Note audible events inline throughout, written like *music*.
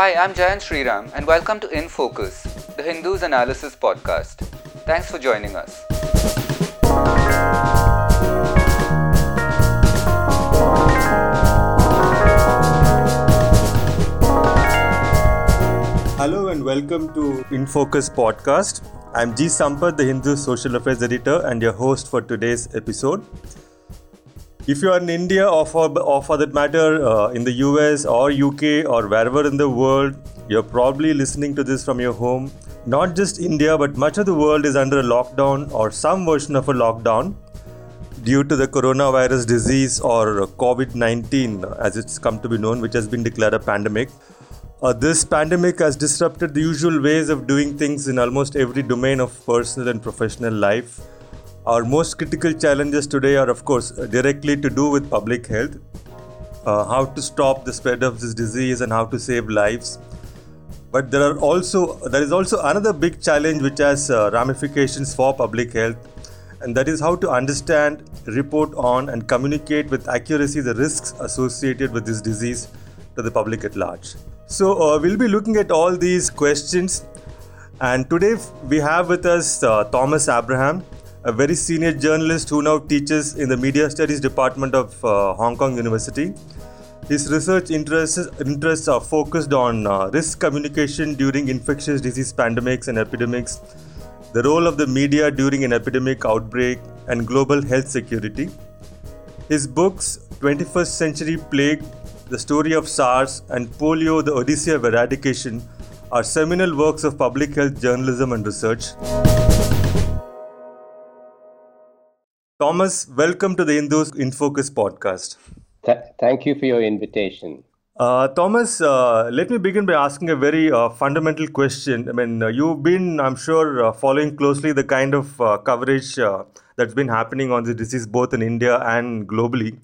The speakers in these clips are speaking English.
Hi, I'm Jayant Sriram, and welcome to In Focus, the Hindu's Analysis Podcast. Thanks for joining us. Hello and welcome to In Focus podcast. I'm G. Sampath, the Hindu Social Affairs Editor, and your host for today's episode. If you are in India or for, or for that matter uh, in the US or UK or wherever in the world, you're probably listening to this from your home. Not just India, but much of the world is under a lockdown or some version of a lockdown due to the coronavirus disease or COVID 19, as it's come to be known, which has been declared a pandemic. Uh, this pandemic has disrupted the usual ways of doing things in almost every domain of personal and professional life. Our most critical challenges today are, of course, directly to do with public health, uh, how to stop the spread of this disease and how to save lives. But there are also there is also another big challenge which has uh, ramifications for public health, and that is how to understand, report on, and communicate with accuracy the risks associated with this disease to the public at large. So uh, we'll be looking at all these questions, and today we have with us uh, Thomas Abraham a very senior journalist who now teaches in the Media Studies Department of uh, Hong Kong University. His research interests, interests are focused on uh, risk communication during infectious disease pandemics and epidemics, the role of the media during an epidemic outbreak, and global health security. His books, 21st Century Plague, The Story of SARS, and Polio, The Odyssey of Eradication, are seminal works of public health journalism and research. Thomas, welcome to the Hindu's in Focus podcast. Th- thank you for your invitation. Uh, Thomas, uh, let me begin by asking a very uh, fundamental question. I mean, uh, you've been, I'm sure, uh, following closely the kind of uh, coverage that's been happening on the disease both in India and globally.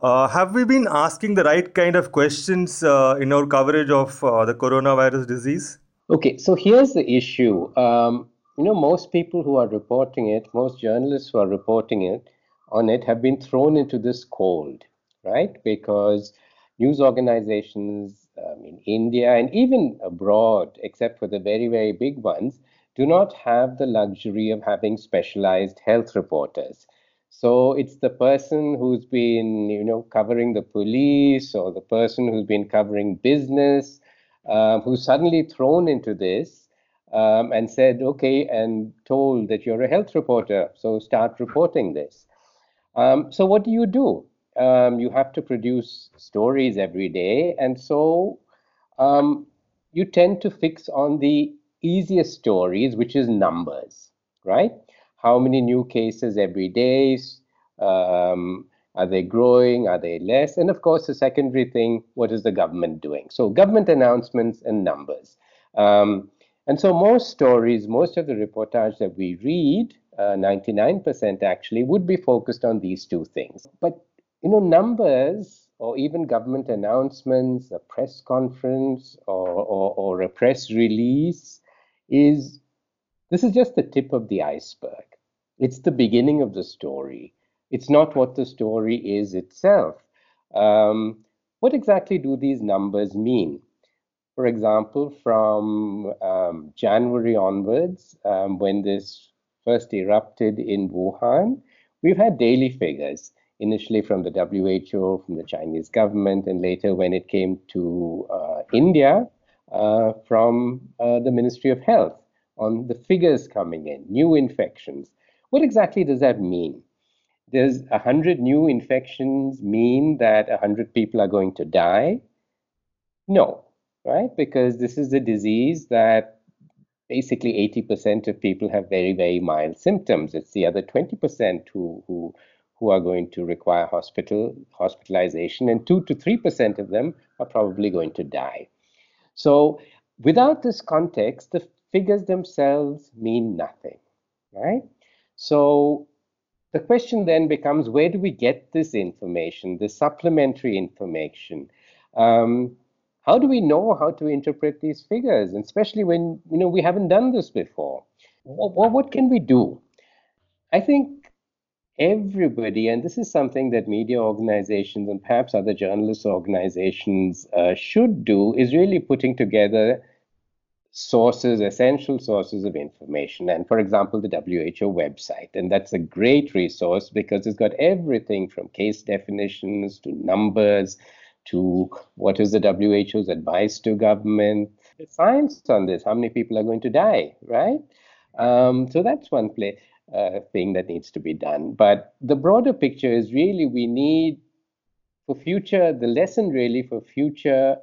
have we been asking the right kind of questions in our coverage of the coronavirus disease? Okay, so here's the issue. Um, you know, most people who are reporting it, most journalists who are reporting it on it have been thrown into this cold, right? Because news organizations um, in India and even abroad, except for the very, very big ones, do not have the luxury of having specialized health reporters. So it's the person who's been, you know, covering the police or the person who's been covering business, um, who's suddenly thrown into this um, and said, okay, and told that you're a health reporter, so start reporting this. Um, so, what do you do? Um, you have to produce stories every day, and so um, you tend to fix on the easiest stories, which is numbers, right? How many new cases every day? Um, are they growing? Are they less? And of course, the secondary thing, what is the government doing? So, government announcements and numbers. Um, and so most stories, most of the reportage that we read, uh, 99% actually, would be focused on these two things. But, you know, numbers or even government announcements, a press conference or, or, or a press release is, this is just the tip of the iceberg. It's the beginning of the story. It's not what the story is itself. Um, what exactly do these numbers mean? For example, from um, January onwards, um, when this first erupted in Wuhan, we've had daily figures, initially from the WHO, from the Chinese government, and later when it came to uh, India, uh, from uh, the Ministry of Health on the figures coming in, new infections. What exactly does that mean? Does 100 new infections mean that 100 people are going to die? No, right? Because this is a disease that basically 80% of people have very, very mild symptoms. It's the other 20% who, who, who are going to require hospital hospitalization, and 2 to 3% of them are probably going to die. So, without this context, the figures themselves mean nothing, right? So, the question then becomes where do we get this information, this supplementary information? Um, how do we know how to interpret these figures, and especially when you know we haven't done this before? What, what can we do? I think everybody, and this is something that media organizations and perhaps other journalist organizations uh, should do, is really putting together sources, essential sources of information. And for example, the WHO website. And that's a great resource because it's got everything from case definitions to numbers to what is the WHO's advice to government, the science on this, how many people are going to die, right? Um, so that's one play, uh, thing that needs to be done. But the broader picture is really we need for future, the lesson really for future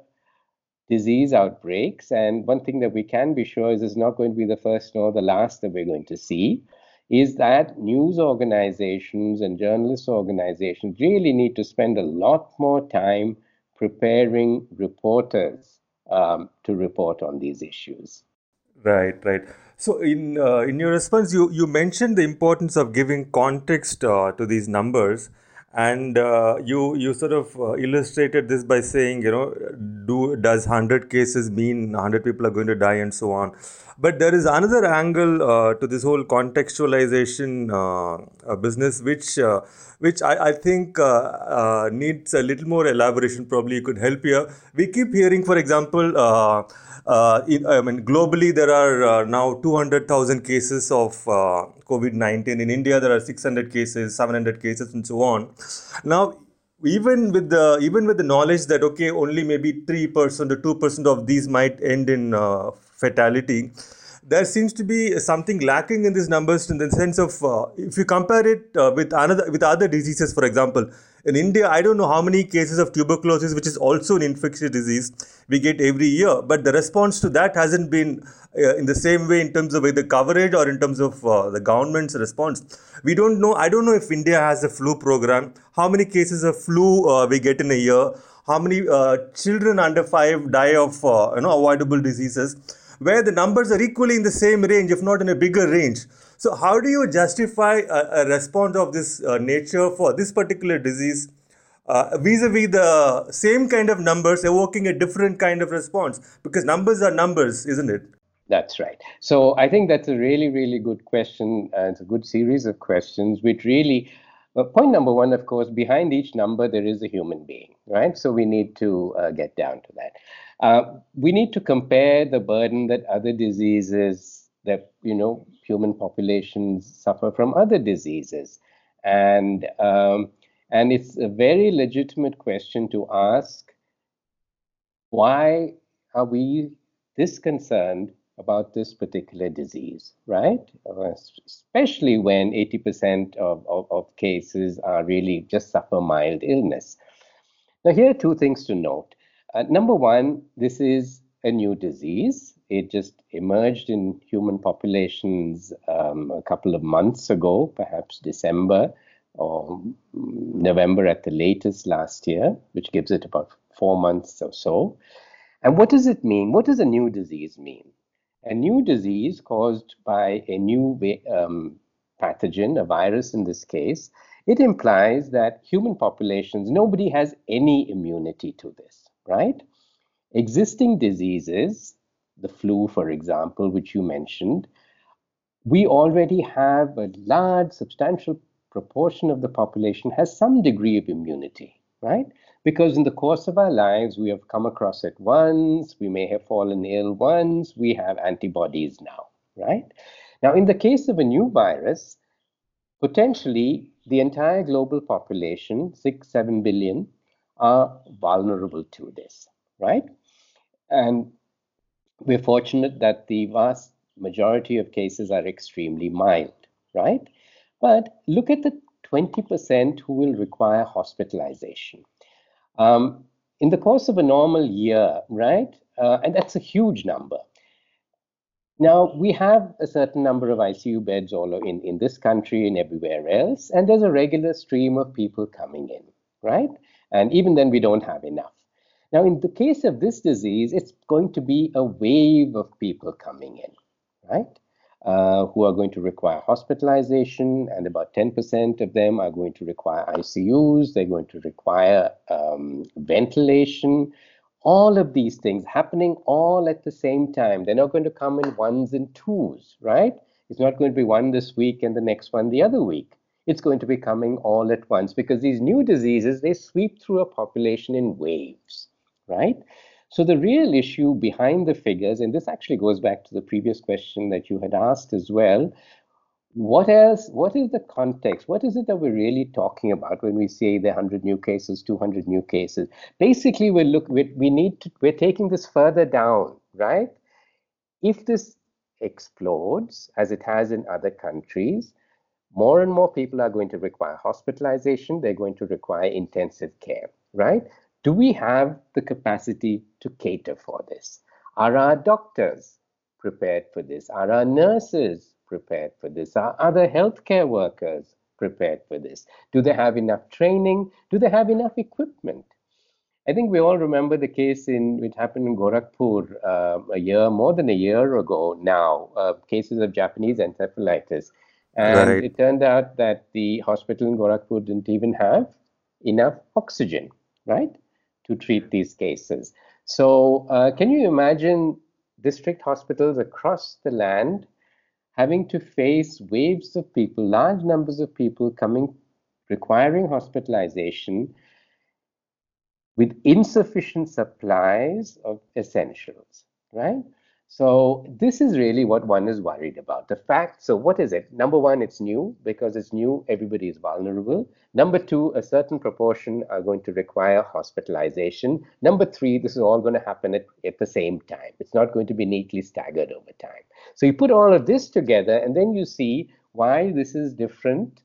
disease outbreaks. And one thing that we can be sure is it's not going to be the first nor the last that we're going to see is that news organizations and journalist organizations really need to spend a lot more time preparing reporters um, to report on these issues. Right, right. So, in uh, in your response, you you mentioned the importance of giving context uh, to these numbers, and uh, you you sort of uh, illustrated this by saying, you know, do does hundred cases mean hundred people are going to die and so on. But there is another angle uh, to this whole contextualization uh, business, which which I, I think needs a little more elaboration. Probably you could help here. We keep hearing, for example uh, in, I mean, globally, there are uh, now 200,000 cases of uh, COVID 19. In India, there are 600 cases, 700 cases, and so on. Now, even with the even with the knowledge that okay, only maybe three percent or two percent of these might end in uh, fatality, there seems to be something lacking in these numbers in the sense of uh, if you compare it uh, with another with other diseases, for example, in India, I don't know how many cases of tuberculosis, which is also an infectious disease, we get every year. But the response to that hasn't been uh, in the same way in terms of either coverage or in terms of uh, the government's response. We don't know. I don't know if India has a flu program. How many cases of flu uh, we get in a year? How many uh, children under five die of you know avoidable diseases? Where the numbers are equally in the same range, if not in a bigger range. So, how do you justify a, a response of this uh, nature for this particular disease vis a vis the same kind of numbers evoking a different kind of response? Because numbers are numbers, isn't it? That's right. So, I think that's a really, really good question. Uh, it's a good series of questions, which really uh, point number one, of course, behind each number, there is a human being, right? So we need to uh, get down to that. Uh, we need to compare the burden that other diseases that you know human populations suffer from other diseases, and um, and it's a very legitimate question to ask: Why are we this concerned about this particular disease, right? Especially when 80% of, of, of cases are really just suffer mild illness. Now, here are two things to note. Uh, number one, this is a new disease it just emerged in human populations um, a couple of months ago, perhaps December or November at the latest last year, which gives it about four months or so. And what does it mean? What does a new disease mean? A new disease caused by a new um, pathogen, a virus in this case, it implies that human populations, nobody has any immunity to this, right? Existing diseases the flu, for example, which you mentioned, we already have a large, substantial proportion of the population has some degree of immunity, right? Because in the course of our lives, we have come across it once, we may have fallen ill once, we have antibodies now, right? Now, in the case of a new virus, potentially the entire global population, six, seven billion, are vulnerable to this, right? And we're fortunate that the vast majority of cases are extremely mild, right? But look at the 20% who will require hospitalization. Um, in the course of a normal year, right? Uh, and that's a huge number. Now, we have a certain number of ICU beds all in, in this country and everywhere else, and there's a regular stream of people coming in, right? And even then, we don't have enough. Now, in the case of this disease, it's going to be a wave of people coming in, right? Uh, who are going to require hospitalization, and about 10% of them are going to require ICUs. They're going to require um, ventilation. All of these things happening all at the same time. They're not going to come in ones and twos, right? It's not going to be one this week and the next one the other week. It's going to be coming all at once because these new diseases, they sweep through a population in waves, right? So the real issue behind the figures, and this actually goes back to the previous question that you had asked as well, what else what is the context? What is it that we're really talking about when we say the 100 new cases 200 new cases? Basically we look we, we need to we're taking this further down right? If this explodes as it has in other countries more and more people are going to require hospitalization they're going to require intensive care right do we have the capacity to cater for this are our doctors prepared for this are our nurses prepared for this? Are other healthcare workers prepared for this? Do they have enough training? Do they have enough equipment? I think we all remember the case in which happened in Gorakhpur uh, a year, more than a year ago now, uh, cases of Japanese encephalitis. And right. it turned out that the hospital in Gorakhpur didn't even have enough oxygen, right, to treat these cases. So, uh, can you imagine district hospitals across the land having to face waves of people, large numbers of people coming, requiring hospitalization with insufficient supplies of essentials, right? So this is really what one is worried about. The fact, so what is it? Number one, it's new. Because it's new, everybody is vulnerable. Number two, a certain proportion are going to require hospitalization. Number three, this is all going to happen at, at the same time. It's not going to be neatly staggered over time. So you put all of this together, and then you see why this is different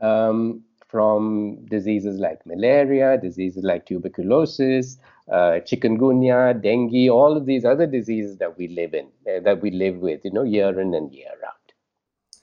um, from diseases like malaria, diseases like tuberculosis, uh, chikungunya, dengue, all of these other diseases that we live in, uh, that we live with, you know, year in and year out.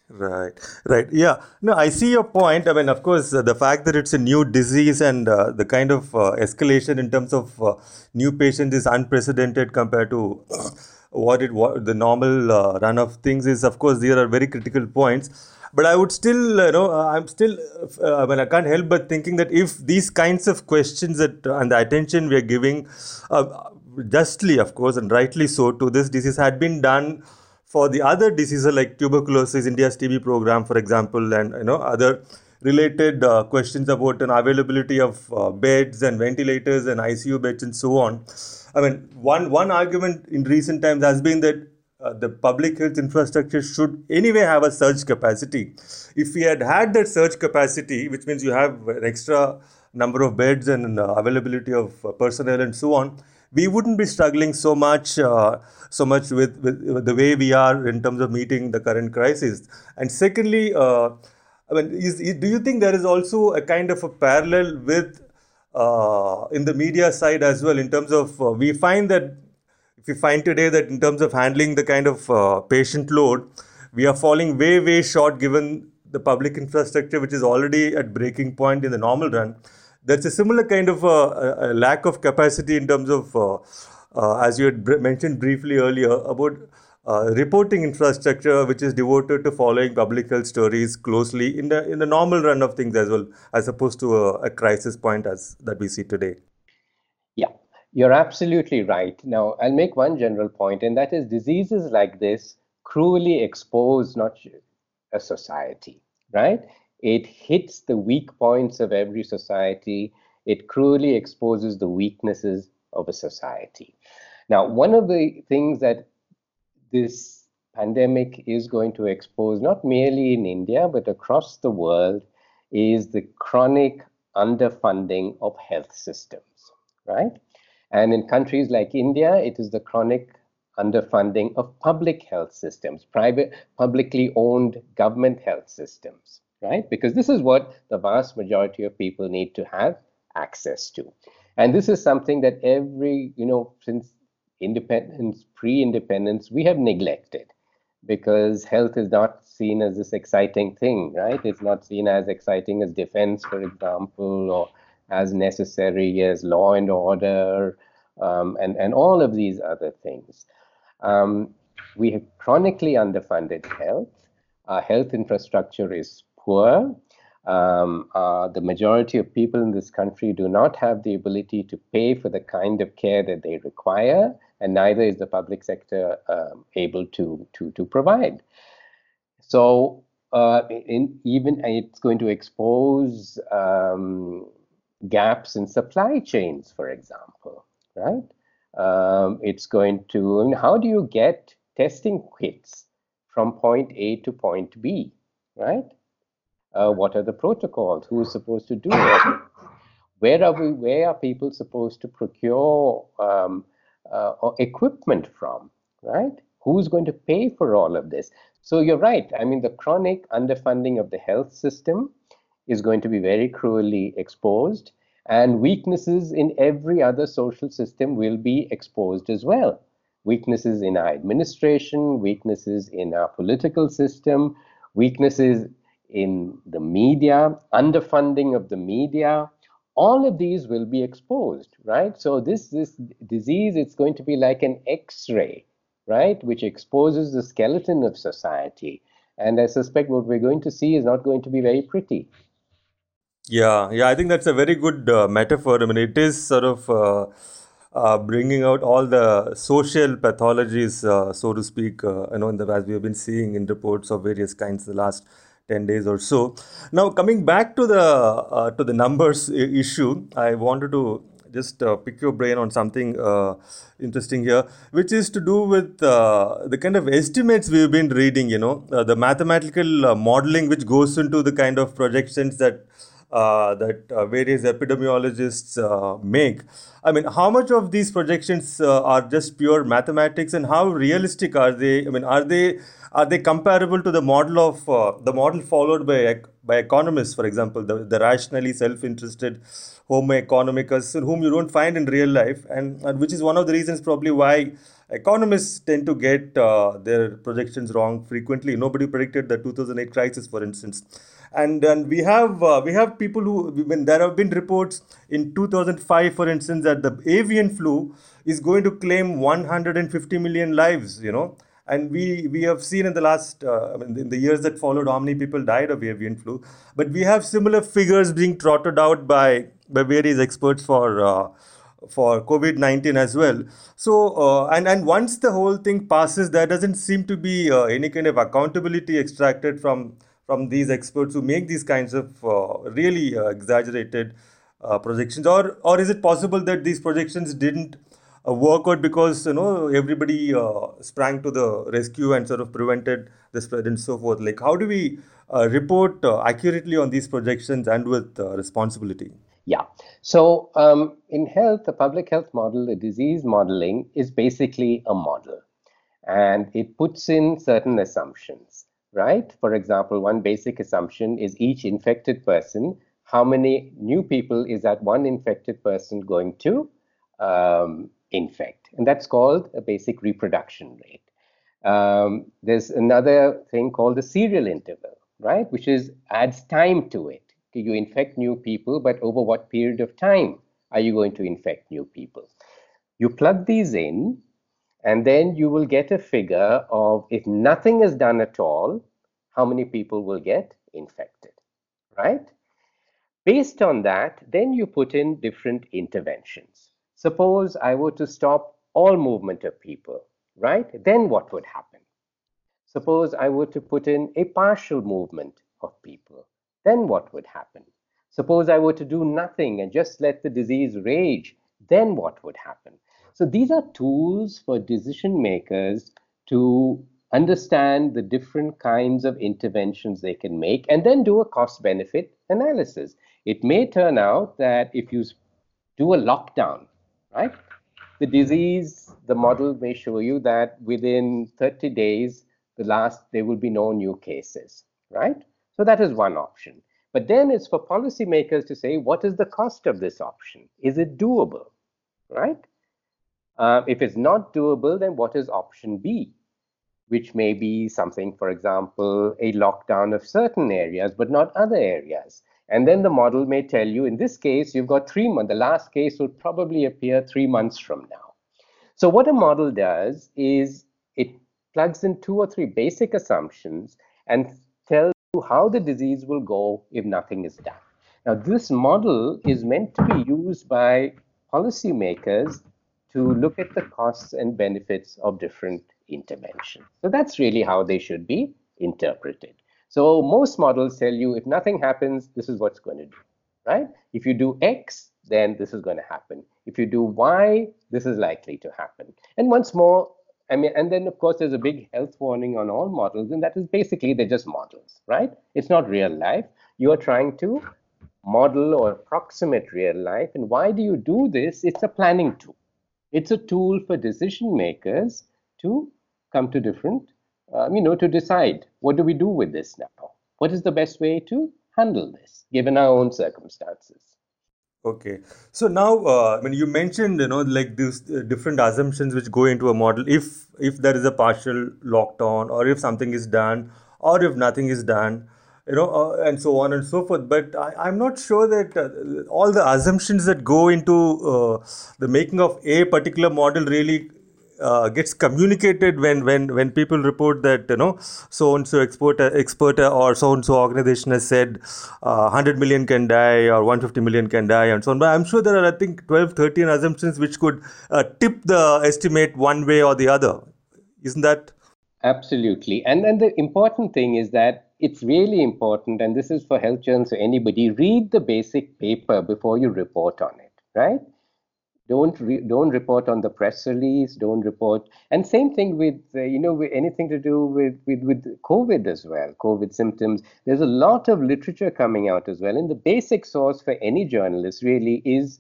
Right, right. Yeah. No, I see your point. I mean, of course, uh, the fact that it's a new disease and uh, the kind of uh, escalation in terms of uh, new patients is unprecedented compared to *clears throat* what it what the normal uh, run of things is. Of course, there are very critical points but I would still, you know, I'm still, uh, I mean, I can't help but thinking that if these kinds of questions that and the attention we are giving, uh, justly, of course, and rightly so, to this disease had been done for the other diseases like tuberculosis, India's TB program, for example, and you know other related uh, questions about an availability of uh, beds and ventilators and ICU beds and so on. I mean, one one argument in recent times has been that uh, the public health infrastructure should anyway have a surge capacity. If we had had that surge capacity, which means you have an extra number of beds and uh, availability of uh, personnel and so on, we wouldn't be struggling so much, uh, so much with, with, the way we are in terms of meeting the current crisis. And secondly, uh, I mean, is, is, do you think there is also a kind of a parallel with in the media side as well in terms of we find that if you find today that in terms of handling the kind of uh, patient load, we are falling way, way short given the public infrastructure, which is already at breaking point in the normal run. There's a similar kind of uh, a lack of capacity in terms of, uh, uh as you had mentioned briefly earlier, about uh, reporting infrastructure, which is devoted to following public health stories closely in the in the normal run of things as well, as opposed to a, a crisis point as that we see today. You're absolutely right. Now, I'll make one general point, and that is diseases like this cruelly expose not a society, right? It hits the weak points of every society. It cruelly exposes the weaknesses of a society. Now, one of the things that this pandemic is going to expose, not merely in India, but across the world, is the chronic underfunding of health systems, right? And in countries like India, it is the chronic underfunding of public health systems, private, publicly owned government health systems, right? Because this is what the vast majority of people need to have access to. And this is something that every, you know, since independence, pre independence, we have neglected because health is not seen as this exciting thing, right? It's not seen as exciting as defense, for example, or as necessary as law and order um, and, and all of these other things. Um, we have chronically underfunded health. Our health infrastructure is poor. Um, uh, the majority of people in this country do not have the ability to pay for the kind of care that they require, and neither is the public sector um, able to, to, to provide. So uh, in, even it's going to expose um, gaps in supply chains, for example, right? Um, it's going to, I mean, how do you get testing kits from point A to point B, right? Uh, what are the protocols? Who is supposed to do it? Where are we? Where are people supposed to procure um, uh, equipment from, right? Who's going to pay for all of this? So you're right. I mean, the chronic underfunding of the health system is going to be very cruelly exposed, and weaknesses in every other social system will be exposed as well. Weaknesses in our administration, weaknesses in our political system, weaknesses in the media, underfunding of the media, all of these will be exposed, right? So this this disease, it's going to be like an X-ray right, which exposes the skeleton of society. And I suspect what we're going to see is not going to be very pretty. Yeah, yeah, I think that's a very good uh, metaphor. I mean, it is sort of uh, uh, bringing out all the social pathologies, uh, so to speak, uh, you know, in the, as we have been seeing in reports of various kinds the last 10 days or so. Now, coming back to the uh, to the numbers issue, I wanted to just pick your brain on something interesting here, which is to do with the kind of estimates we've been reading, you know, the mathematical modeling which goes into the kind of projections that Uh, that uh, various epidemiologists uh, make. I mean, how much of these projections are just pure mathematics, and how realistic are they? I mean, are they are they comparable to the model of the model followed by by economists, for example, the, the rationally self-interested Homo economicus, whom you don't find in real life, and, and which is one of the reasons probably why economists tend to get uh, their projections wrong frequently. Nobody predicted the 2008 crisis, for instance, and and we have uh, we have people who when there have been reports in 2005, for instance, that the avian flu is going to claim 150 million lives. You know and we we have seen in the last uh, in the years that followed how many people died of avian flu but we have similar figures being trotted out by by various experts for uh, for COVID 19 as well. So, uh, and, and once the whole thing passes, there doesn't seem to be uh, any kind of accountability extracted from, from these experts who make these kinds of uh, really uh, exaggerated uh, projections. Or, or is it possible that these projections didn't work out because you know everybody sprang to the rescue and sort of prevented the spread and so forth? Like, how do we report accurately on these projections and with responsibility? Yeah. So um, in health, the public health model, the disease modeling is basically a model and it puts in certain assumptions, right? For example, one basic assumption is each infected person, how many new people is that one infected person going to um, infect? And that's called a basic reproduction rate. Um, there's another thing called the serial interval, right? Which is adds time to it you infect new people, but over what period of time are you going to infect new people? You plug these in, and then you will get a figure of if nothing is done at all, how many people will get infected, right? Based on that, then you put in different interventions. Suppose I were to stop all movement of people, right? Then what would happen? Suppose I were to put in a partial movement of people then what would happen? Suppose I were to do nothing and just let the disease rage, then what would happen? So these are tools for decision makers to understand the different kinds of interventions they can make and then do a cost benefit analysis. It may turn out that if you do a lockdown, right, the disease, the model may show you that within 30 days, the last, there will be no new cases, right? So that is one option. But then it's for policymakers to say, what is the cost of this option? Is it doable? Right? Uh, if it's not doable, then what is option B? Which may be something, for example, a lockdown of certain areas, but not other areas. And then the model may tell you, in this case, you've got three months. The last case will probably appear three months from now. So what a model does is it plugs in two or three basic assumptions and tells you how the disease will go if nothing is done. Now, this model is meant to be used by policymakers to look at the costs and benefits of different interventions. So that's really how they should be interpreted. So most models tell you if nothing happens, this is what's going to do, right? If you do X, then this is going to happen. If you do Y, this is likely to happen. And once more, I mean, and then of course there's a big health warning on all models, and that is basically they're just models, right? It's not real life. You are trying to model or approximate real life. And why do you do this? It's a planning tool. It's a tool for decision makers to come to different, um, you know, to decide what do we do with this now? What is the best way to handle this given our own circumstances? Okay, so now uh, I mean you mentioned you know like these uh, different assumptions which go into a model. If if there is a partial lockdown, or if something is done, or if nothing is done, you know, uh, and so on and so forth. But I, am not sure that uh, all the assumptions that go into uh, the making of a particular model really uh, gets communicated when when when people report that you know so and so expert expert or so and so organization has said uh, 100 million can die or 150 million can die and so on. But i'm sure there are i think 12 13 assumptions which could uh, tip the estimate one way or the other. Isn't that? Absolutely. And then the important thing is that it's really important and this is for health journals or anybody read the basic paper before you report on it right don't re- don't report on the press release don't report and same thing with uh, you know with anything to do with, with with covid as well covid symptoms. There's a lot of literature coming out as well and the basic source for any journalist really is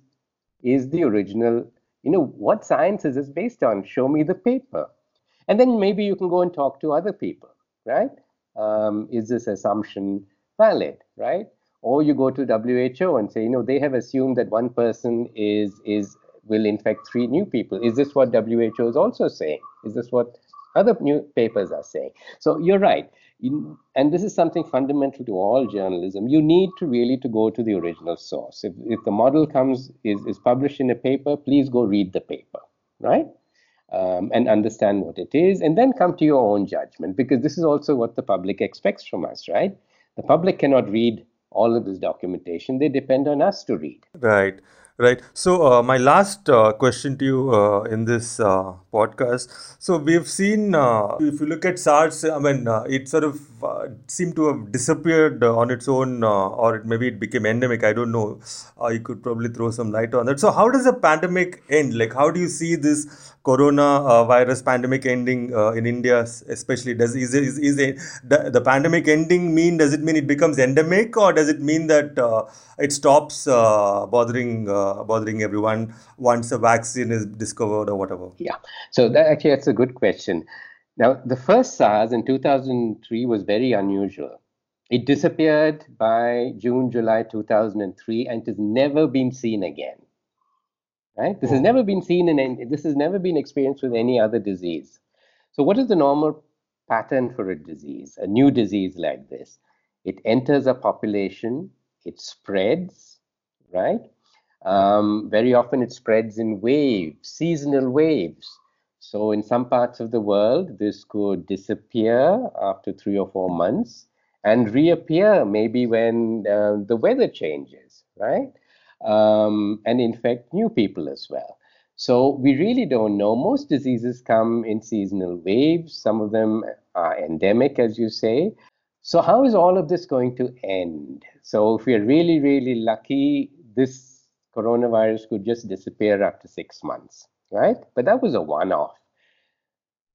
is the original you know what science is this based on. Show me the paper. And then maybe you can go and talk to other people right? Um, is this assumption valid right? Or you go to WHO and say, you know, they have assumed that one person is is will infect three new people. Is this what WHO is also saying? Is this what other new papers are saying? So you're right. You, and this is something fundamental to all journalism. You need to really to go to the original source. If, if the model comes is, is published in a paper, please go read the paper, right? Um, and understand what it is, and then come to your own judgment, because this is also what the public expects from us, right? The public cannot read all of this documentation; they depend on us to read. Right. Right. So, uh, my last uh, question to you uh, in this uh, podcast. So, we've seen, uh, if you look at SARS, I mean, uh, it sort of seemed to have disappeared on its own, or it, maybe it became endemic. I don't know. you could probably throw some light on that. So, how does a pandemic end? Like, how do you see this corona uh, virus pandemic ending uh, in India, especially? Does is, is, is it, the, the pandemic ending mean, does it mean it becomes endemic, or does it mean that uh, it stops bothering? uh, bothering everyone once a vaccine is discovered or whatever? Yeah, so that actually that's a good question. Now, the first SARS in 2003 was very unusual. It disappeared by June, July 2003, and has never been seen again. Right? This has oh. never been seen in any, this has never been experienced with any other disease. So, what is the normal pattern for a disease, a new disease like this? It enters a population, it spreads, right? Um, very often it spreads in waves, seasonal waves. So in some parts of the world, this could disappear after three or four months and reappear maybe when uh, the weather changes, right? Um, and infect new people as well. So we really don't know. Most diseases come in seasonal waves. Some of them are endemic, as you say. So how is all of this going to end? So if we're really, really lucky, this coronavirus could just disappear after six months, right? But that was a one off.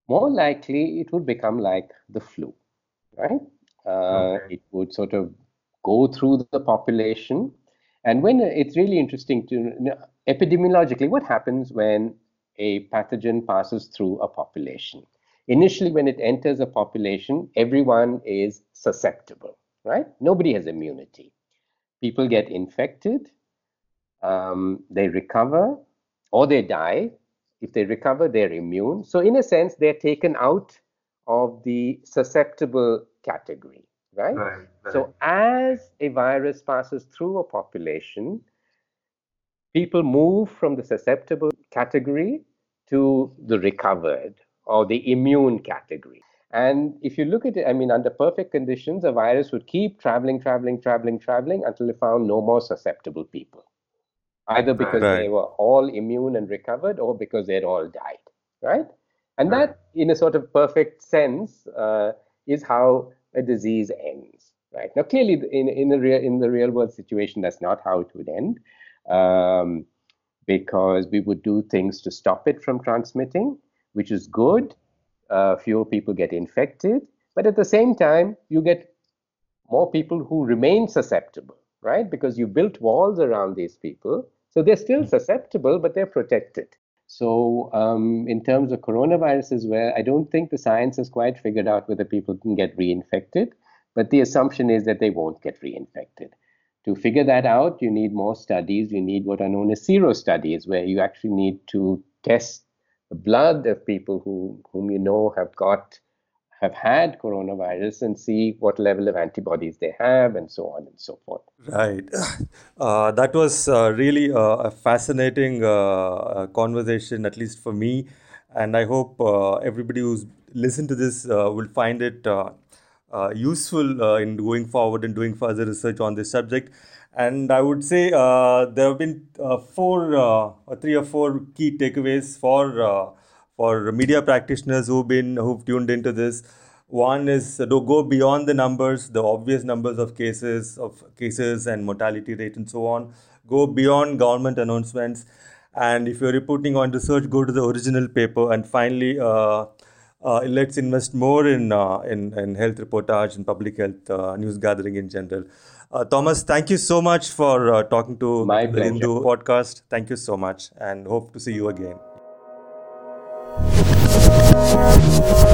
More likely, it would become like the flu, right? Uh, okay. It would sort of go through the population. And when it's really interesting to epidemiologically, what happens when a pathogen passes through a population? Initially, when it enters a population, everyone is susceptible, right? Nobody has immunity. People get infected, um, they recover or they die. If they recover, they're immune. So, in a sense, they're taken out of the susceptible category, right? right, right. So, as a virus passes through a population, people move from the susceptible category to the recovered or the immune category. And if you look at it, I mean, under perfect conditions, a virus would keep traveling, traveling, traveling, traveling until it found no more susceptible people either because right. they were all immune and recovered or because they'd all died, right? And that, in a sort of perfect sense, uh, is how a disease ends. Right now, clearly, in in the real in the real world situation, that's not how it would end, um, because we would do things to stop it from transmitting, which is good. Uh, fewer people get infected, but at the same time, you get more people who remain susceptible, right? Because you built walls around these people, so they're still susceptible, but they're protected. So, um, in terms of coronaviruses, where I don't think the science has quite figured out whether people can get reinfected, but the assumption is that they won't get reinfected. To figure that out, you need more studies. You need what are known as sero studies, where you actually need to test the blood of people who, whom you know have got have had coronavirus and see what level of antibodies they have and so on and so forth. Right. *laughs* Uh, that was uh, really uh, a fascinating uh, uh, conversation, at least for me. And I hope uh, everybody who's listened to this will find it useful in going forward and doing further research on this subject. And I would say there have been four, or three or four key takeaways for for media practitioners who've been who've tuned into this. One is to go beyond the numbers, the obvious numbers of cases, of cases and mortality rate and so on. Go beyond government announcements, and if you're reporting on research, go to the original paper. And finally, uh, uh, let's invest more in, uh, in in health reportage and public health uh, news gathering in general. Uh, Thomas, thank you so much for uh, talking to My the. Hindu podcast. Thank you so much, and hope to see you again. Thank you.